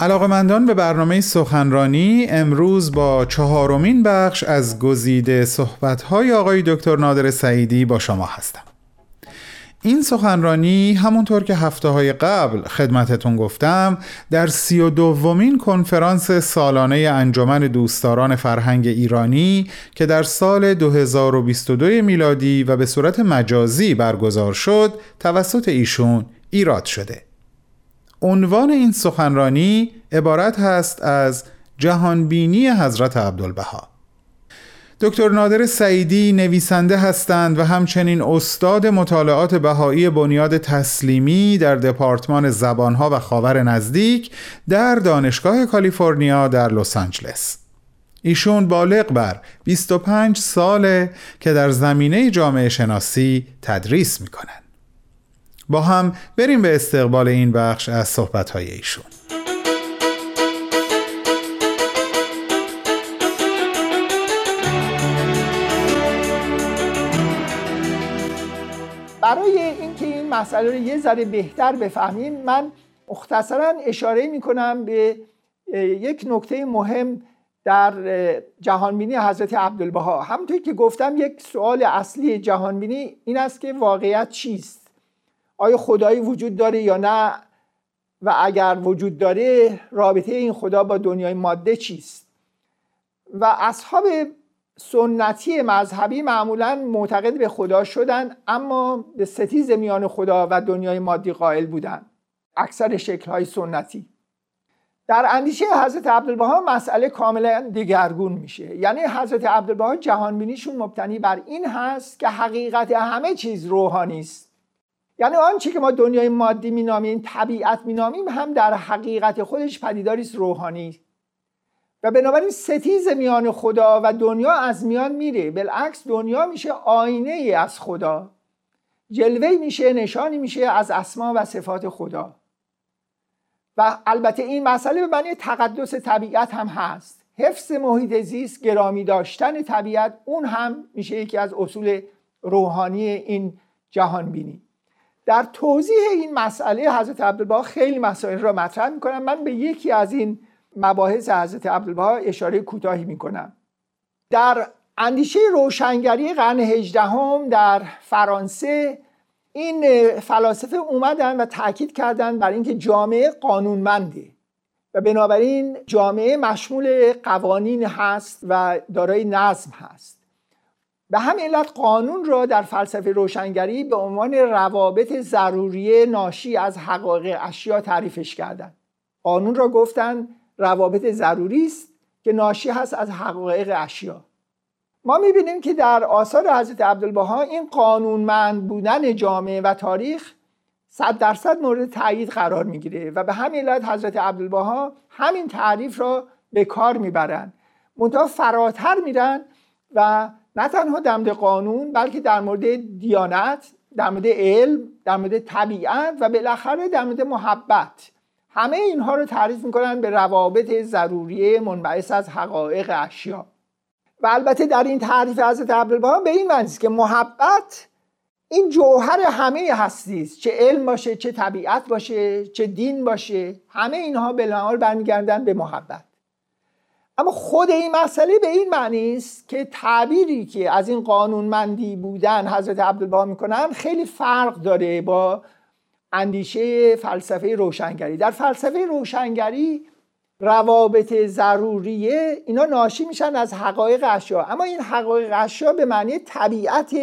علاقمندان به برنامه سخنرانی امروز با چهارمین بخش از گزیده صحبت‌های آقای دکتر نادر سعیدی با شما هستم. این سخنرانی همونطور که هفته های قبل خدمتتون گفتم در سی و دومین کنفرانس سالانه انجمن دوستداران فرهنگ ایرانی که در سال 2022 میلادی و به صورت مجازی برگزار شد توسط ایشون ایراد شده. عنوان این سخنرانی عبارت هست از جهانبینی حضرت عبدالبها دکتر نادر سعیدی نویسنده هستند و همچنین استاد مطالعات بهایی بنیاد تسلیمی در دپارتمان زبانها و خاور نزدیک در دانشگاه کالیفرنیا در لس آنجلس. ایشون بالغ بر 25 ساله که در زمینه جامعه شناسی تدریس می‌کنن. با هم بریم به استقبال این بخش از صحبتهای ایشون. برای اینکه این مسئله رو یه ذره بهتر بفهمیم من مختصرا اشاره می کنم به یک نکته مهم در جهانبینی حضرت عبدالبها همونطور که گفتم یک سوال اصلی جهانبینی این است که واقعیت چیست آیا خدایی وجود داره یا نه؟ و اگر وجود داره رابطه این خدا با دنیای ماده چیست؟ و اصحاب سنتی مذهبی معمولا معتقد به خدا شدن اما به ستیز میان خدا و دنیای مادی قائل بودن اکثر شکلهای سنتی. در اندیشه حضرت عبدالبها مسئله کاملا دیگرگون میشه. یعنی حضرت عبدالبها جهانبینیشون مبتنی بر این هست که حقیقت همه چیز روحانی است. یعنی آنچه که ما دنیای مادی مینامیم طبیعت مینامیم هم در حقیقت خودش پدیداری روحانی. و بنابراین ستیز میان خدا و دنیا از میان میره. بالعکس دنیا میشه آینه ای از خدا. جلوه میشه نشانی میشه از اسما و صفات خدا. و البته این مسئله به معنی تقدس طبیعت هم هست. حفظ محیط زیست گرامی داشتن طبیعت اون هم میشه یکی از اصول روحانی این جهان بینی در توضیح این مسئله حضرت عبدالبها خیلی مسائل را مطرح می‌کنم. من به یکی از این مباحث حضرت عبدالبها اشاره کوتاهی می‌کنم. در اندیشه روشنگری قرن هجدهم در فرانسه این فلاسفه اومدن و تاکید کردن بر اینکه جامعه قانونمنده و بنابراین جامعه مشمول قوانین هست و دارای نظم هست. به همین علت قانون را در فلسفه روشنگری به عنوان روابط ضروری ناشی از حقایق اشیا تعریفش کردند. قانون را گفتن روابط ضروری است که ناشی هست از حقایق اشیا ما می‌بینیم که در آثار حضرت عبدالبها این قانونمند بودن جامعه و تاریخ صد درصد مورد تایید قرار می‌گیره و به همین علت حضرت عبدالبها همین تعریف را به کار می‌برند. منتها فراتر میرن و نه تنها در مورد قانون بلکه در مورد دیانت در مورد علم در مورد طبیعت و بالاخره در مورد محبت. همه اینها رو تعریف می‌کنن به روابط ضروری منبعث از حقایق اشیا. و البته در این تعریف حضرت عبدالبها به این معنی که محبت این جوهر همه هستی است. چه علم باشه چه طبیعت باشه چه دین باشه همه اینها به برمیگردن به محبت. اما خود این مسئله به این معنی است که تعبیری که از این قانونمندی بودن حضرت عبدالبها می‌کنن خیلی فرق داره با اندیشه فلسفه روشنگری. در فلسفه روشنگری روابط ضروریه اینا ناشی میشن از حقایق اشیا. اما این حقایق اشیا به معنی طبیعت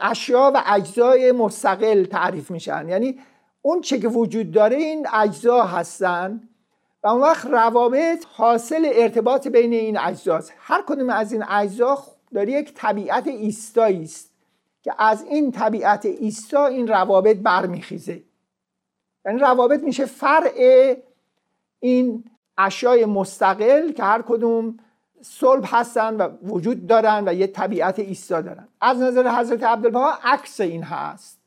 اشیا و اجزای مستقل تعریف میشن. یعنی اون چه که وجود داره این اجزا هستن. و اون وقت روابط حاصل ارتباط بین این اجزاست. هر کدوم از این اجزا داره یک طبیعت ایستایی است که از این طبیعت ایستا این روابط برمیخیزه. یعنی روابط میشه فرع این اشیای مستقل که هر کدوم صلب هستن و وجود دارن و یه طبیعت ایستا دارن. از نظر حضرت عبدالبها عکس این هست.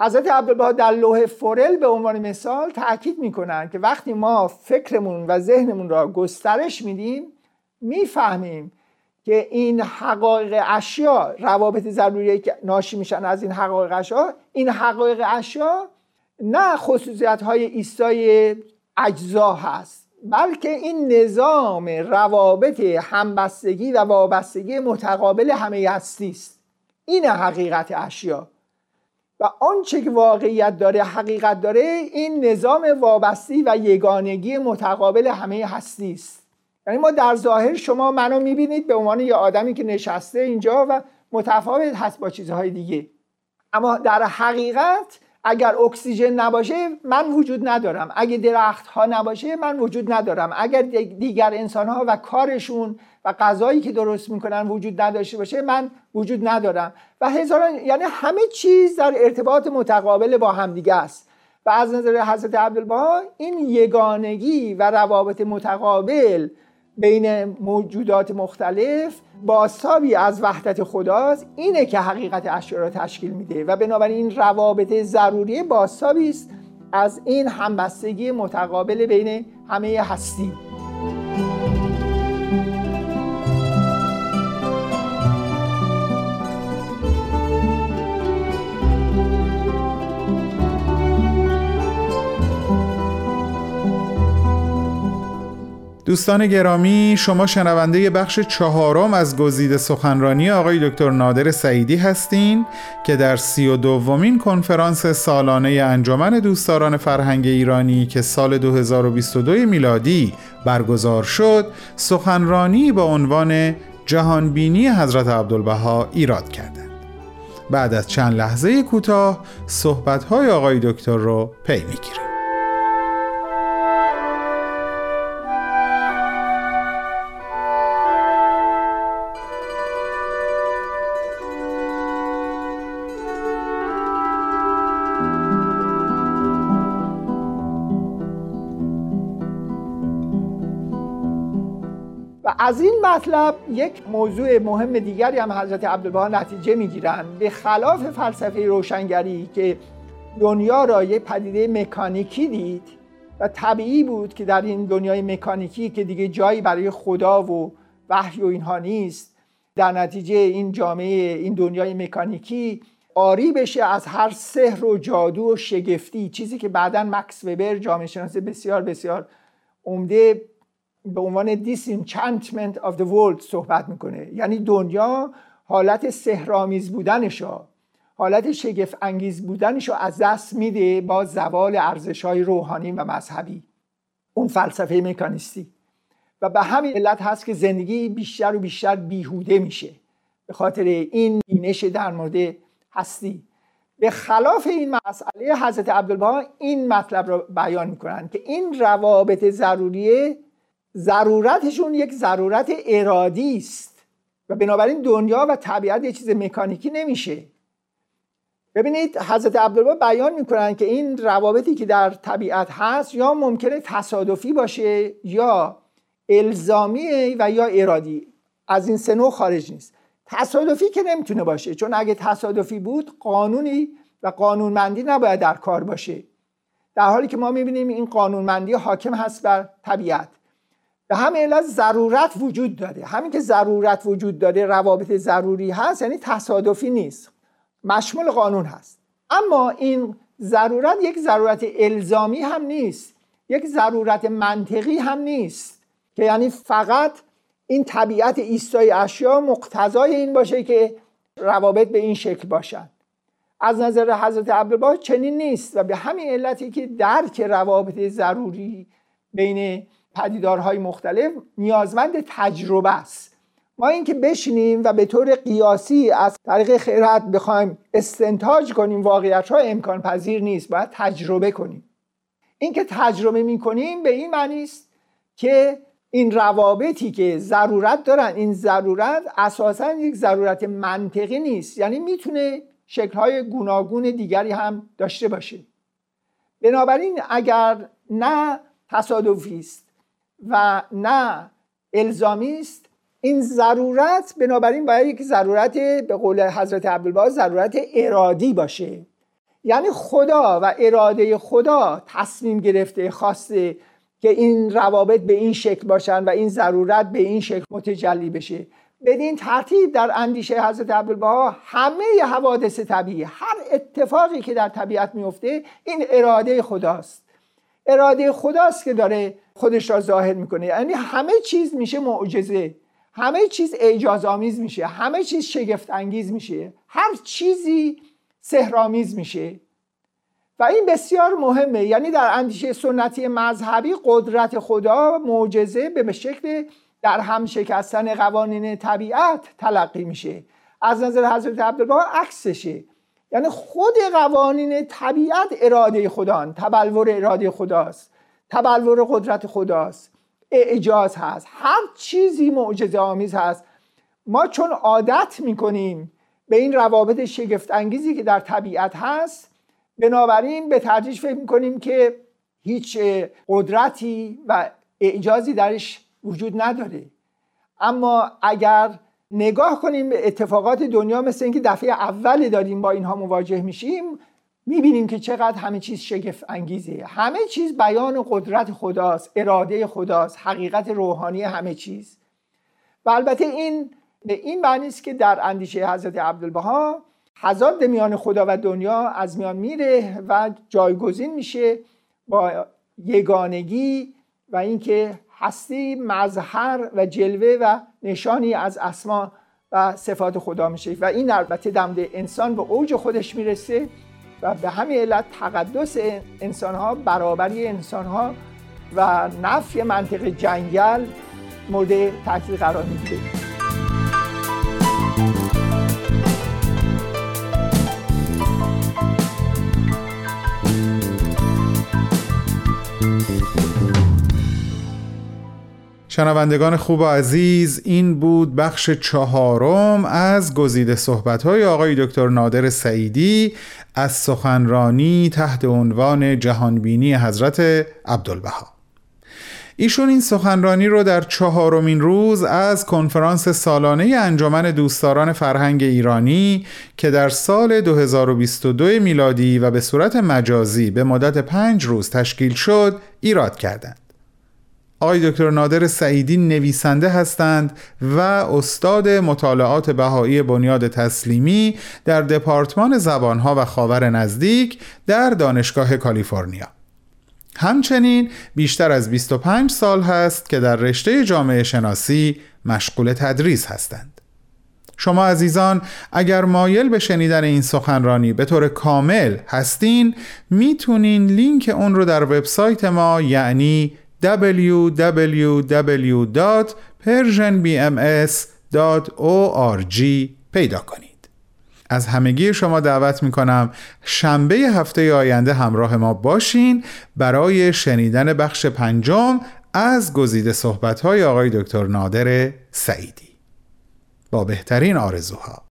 حضرت عبدالبها در لوح فورل به عنوان مثال تاکید می‌کنن که وقتی ما فکرمون و ذهنمون را گسترش میدیم می‌فهمیم که این حقایق اشیا روابط ضروری که ناشی میشن از این حقایق اشیا. این حقایق اشیا نه خصوصیت های ایستای اجزا هست بلکه این نظام روابط همبستگی و وابستگی متقابل همه هستی است. این حقیقت اشیا. و آنچه که واقعیت داره حقیقت داره این نظام وابستی و یگانگی متقابل همه هستی است. یعنی ما در ظاهر شما منو می‌بینید به عنوان یه آدمی که نشسته اینجا و متفاوت هست با چیزهای دیگه. اما در حقیقت اگر اکسیژن نباشه من وجود ندارم. اگر درخت ها نباشه من وجود ندارم. اگر دیگر انسان ها و کارشون و غذایی که درست می‌کنن وجود نداشته باشه من وجود ندارم. و هزاران یعنی همه چیز در ارتباط متقابل با همدیگه است. و از نظر حضرت عبدالبها این یگانگی و روابط متقابل بین موجودات مختلف بازتابی از وحدت خداست اینه که حقیقت اشیا را تشکیل میده و بنابراین این روابط ضروری بازتابی است از این همبستگی متقابل بین همه هستی. دوستان گرامی شما شنونده بخش چهارم از گزیده سخنرانی آقای دکتر نادر سعیدی هستین که در سی و دومین کنفرانس سالانه انجمن دوستداران فرهنگ ایرانی که سال 2022 میلادی برگزار شد سخنرانی با عنوان جهانبینی حضرت عبدالبها ایراد کردند. بعد از چند لحظه کوتاه صحبت‌های آقای دکتر رو پی می‌گیریم از این مطلب یک موضوع مهم دیگری هم حضرت عبدالبها نتیجه می‌گیرن. به خلاف فلسفه روشنگری که دنیا را یک پدیده مکانیکی دید و طبیعی بود که در این دنیای مکانیکی که دیگه جایی برای خدا و وحی و اینها نیست در نتیجه این جامعه این دنیای مکانیکی آری بشه از هر سحر و جادو و شگفتی چیزی که بعدا مکس وبر جامعه شناس بسیار بسیار عمده به عنوان disenchantment of the world صحبت می‌کنه. یعنی دنیا حالت سهرامیز بودنشو حالت شگفت انگیز بودنشو از دست میده با زوال ارزش های روحانی و مذهبی. اون فلسفه مکانیستی. و به همین علت هست که زندگی بیشتر و بیشتر بیهوده میشه. به خاطر این بینش در مورد هستی. به خلاف این مسئله حضرت عبدالبها این مطلب رو بیان می‌کنن که این روابط ضروریه ضرورتشون یک ضرورت ارادی است. و بنابراین دنیا و طبیعت یه چیز مکانیکی نمیشه. ببینید حضرت عبدالبها بیان می‌کنن که این روابطی که در طبیعت هست یا ممکنه تصادفی باشه یا الزامی و یا ارادی. از این سه خارج نیست. تصادفی که نمی‌تونه باشه چون اگه تصادفی بود قانونی و قانونمندی نباید در کار باشه. در حالی که ما می‌بینیم این قانونمندی حاکم هست بر طبیعت. به همین علت ضرورت وجود داره. همین که ضرورت وجود داره روابط ضروری هست یعنی تصادفی نیست. مشمول قانون هست. اما این ضرورت یک ضرورت الزامی هم نیست. یک ضرورت منطقی هم نیست. که یعنی فقط این طبیعت ایستای اشیا مقتضای این باشه که روابط به این شکل باشن. از نظر حضرت عبدالبها چنین نیست و به همین علتی که درک روابط ضروری بین پدیدارهای مختلف نیازمند تجربه است. ما اینکه بشینیم و به طور قیاسی از طریق خیرات بخوایم استنتاج کنیم واقعیت ها امکان پذیر نیست باید تجربه کنیم. اینکه تجربه می کنیم به این معنی است که این روابطی که ضرورت دارن این ضرورت اساسا یک ضرورت منطقی نیست. یعنی می‌تونه شکلهای گوناگون دیگری هم داشته باشه. بنابراین اگر نه تصادفی است و نه الزامی است. این ضرورت بنابراین باید یک ضرورت به قول حضرت عبدالبها ضرورت ارادی باشه. یعنی خدا و اراده خدا تصمیم گرفته خواسته که این روابط به این شکل باشن و این ضرورت به این شکل متجلی بشه. بدین ترتیب در اندیشه حضرت عبدالبها همه حوادث طبیعی هر اتفاقی که در طبیعت میفته این اراده خداست. اراده خداست که داره خودش را ظاهر می‌کنه. یعنی همه چیز میشه معجزه. همه چیز اعجاز آمیز میشه. همه چیز شگفت انگیز میشه. هر چیزی سهرامیز میشه. و این بسیار مهمه. یعنی در اندیشه سنتی مذهبی قدرت خدا معجزه به شکل در هم شکستن قوانین طبیعت تلقی میشه. از نظر حضرت عبدالبها عکسشه. یعنی خود قوانین طبیعت اراده خدا تبلور اراده خداست. تبلور قدرت خداست. اعجاز هست. هر چیزی معجزه آمیز هست. ما چون عادت می‌کنیم به این روابط شگفت انگیزی که در طبیعت هست بنابراین به ترجیح فکر می‌کنیم که هیچ قدرتی و اعجازی درش وجود نداره. اما اگر نگاه کنیم به اتفاقات دنیا مثل اینکه دفعه اول داریم با اینها مواجه میشیم می‌بینیم که چقدر همه چیز شگفت انگیزه همه چیز بیان قدرت خداست اراده خداست حقیقت روحانی همه چیز. و البته این به این معنی است که در اندیشه حضرت عبدالبها حضاد میان خدا و دنیا از میان میره و جایگزین میشه با یگانگی و اینکه هستی مظهر و جلوه و نشانی از اسما و صفات خدا میشه. و این البته دمده انسان به اوج خودش می‌رسه. و به همین علت تقدس انسان ها برابری انسان ها و نفی منطق جنگل مورد تحقیق قرار می‌گیره. شنوندگان خوب و عزیز این بود بخش چهارم از گزیده صحبت‌های آقای دکتر نادر سعیدی از سخنرانی تحت عنوان جهانبینی حضرت عبدالبها ایشون این سخنرانی رو در چهارمین روز از کنفرانس سالانه انجمن دوستداران فرهنگ ایرانی که در سال 2022 میلادی و به صورت مجازی به مدت پنج روز تشکیل شد ایراد کردند. آقای دکتر نادر سعیدی نویسنده هستند و استاد مطالعات بهایی بنیاد تسلیمی در دپارتمان زبانها و خاور نزدیک در دانشگاه کالیفرنیا. همچنین بیشتر از 25 سال هست که در رشته جامعه شناسی مشغول تدریس هستند. شما عزیزان اگر مایل به شنیدن این سخنرانی به طور کامل هستین می‌تونین لینک اون رو در وبسایت ما یعنی www.persianbms.org پیدا کنید. از همگی شما دعوت می کنم شنبه هفته آینده همراه ما باشین برای شنیدن بخش پنجم از گزیده صحبت های آقای دکتر نادر سعیدی. با بهترین آرزوها.